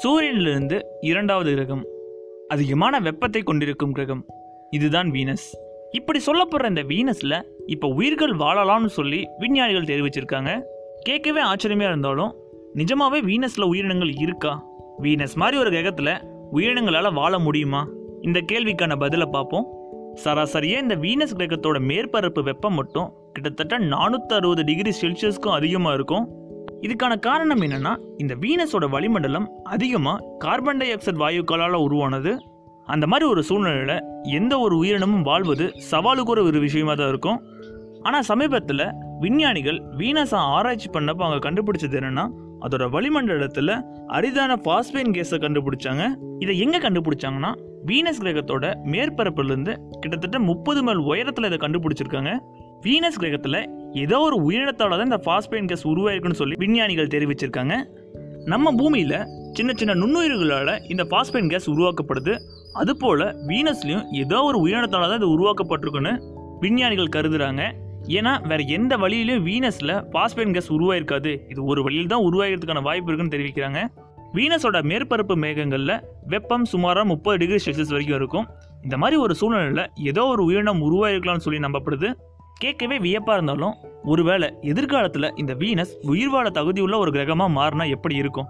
சூரியனிலிருந்து இரண்டாவது கிரகம் அதிகமான வெப்பத்தை கொண்டிருக்கும் கிரகம். இதுதான் வீனஸ். இப்படி சொல்லப்படுற இந்த வீனஸில் இப்போ உயிர்கள் வாழலாம்னு சொல்லி விஞ்ஞானிகள் தெரிவிச்சிருக்காங்க. கேட்கவே ஆச்சரியமாக இருந்தாலும் நிஜமாகவே வீனஸில் உயிரினங்கள் இருக்கா? வீனஸ் மாதிரி ஒரு கிரகத்தில் உயிரினங்களால் வாழ முடியுமா? இந்த கேள்விக்கான பதிலை பார்ப்போம். சராசரியாக இந்த வீனஸ் கிரகத்தோட மேற்பரப்பு வெப்பம் மட்டும் கிட்டத்தட்ட நானூற்றி அறுபது டிகிரி செல்சியஸ்க்கும் அதிகமாக இருக்கும். இதுக்கான காரணம் என்னென்னா இந்த வீனஸோட வளிமண்டலம் அதிகமாக கார்பன் டை ஆக்சைடு வாயுக்களால் உருவானது. அந்த மாதிரி ஒரு சூழ்நிலையில் எந்த ஒரு உயிரினமும் வாழ்வது சவாலுக்குற ஒரு விஷயமா தான் இருக்கும். ஆனால் சமீபத்தில் விஞ்ஞானிகள் வீனஸை ஆராய்ச்சி பண்ணப்போ அவங்க கண்டுபிடிச்சது என்னென்னா அதோட வளிமண்டலத்தில் அரிதான பாஸ்பேன் கேஸை கண்டுபிடிச்சாங்க. இதை எங்கே கண்டுபிடிச்சாங்கன்னா வீனஸ் கிரகத்தோட மேற்பரப்புலேருந்து கிட்டத்தட்ட முப்பது மைல் உயரத்தில் இதை கண்டுபிடிச்சிருக்காங்க. வீனஸ் கிரகத்தில் ஏதோ ஒரு உயிரினத்தால் தான் இந்த பாஸ்பேன் கேஸ் உருவாயிருக்குன்னு சொல்லி விஞ்ஞானிகள் தெரிவிச்சிருக்காங்க. நம்ம பூமியில் சின்ன சின்ன நுண்ணுயிர்களால் இந்த பாஸ்பேன் கேஸ் உருவாக்கப்படுது. அதுபோல் வீனஸ்லையும் ஏதோ ஒரு உயிரினத்தால் தான் இது உருவாக்கப்பட்டிருக்குன்னு விஞ்ஞானிகள் கருதுறாங்க. ஏன்னா வேற எந்த வழியிலையும் வீனஸில் பாஸ்பேன் கேஸ் உருவாயிருக்காது. இது ஒரு வழியில் தான் உருவாகிறதுக்கான வாய்ப்பு இருக்குன்னு தெரிவிக்கிறாங்க. வீனஸோட மேற்பரப்பு மேகங்களில் வெப்பம் சுமாராக முப்பது டிகிரி செல்சியஸ் வரைக்கும் இருக்கும். இந்த மாதிரி ஒரு சூழ்நிலையில் ஏதோ ஒரு உயிரினம் உருவாயிருக்கலாம்னு சொல்லி நம்பப்படுது. கேட்கவே வியப்பாக இருந்தாலும் ஒருவேளை எதிர்காலத்தில் இந்த வீனஸ் உயிர் வாழ தகுதியுள்ள ஒரு கிரகமாக மாறினா எப்படி இருக்கும்?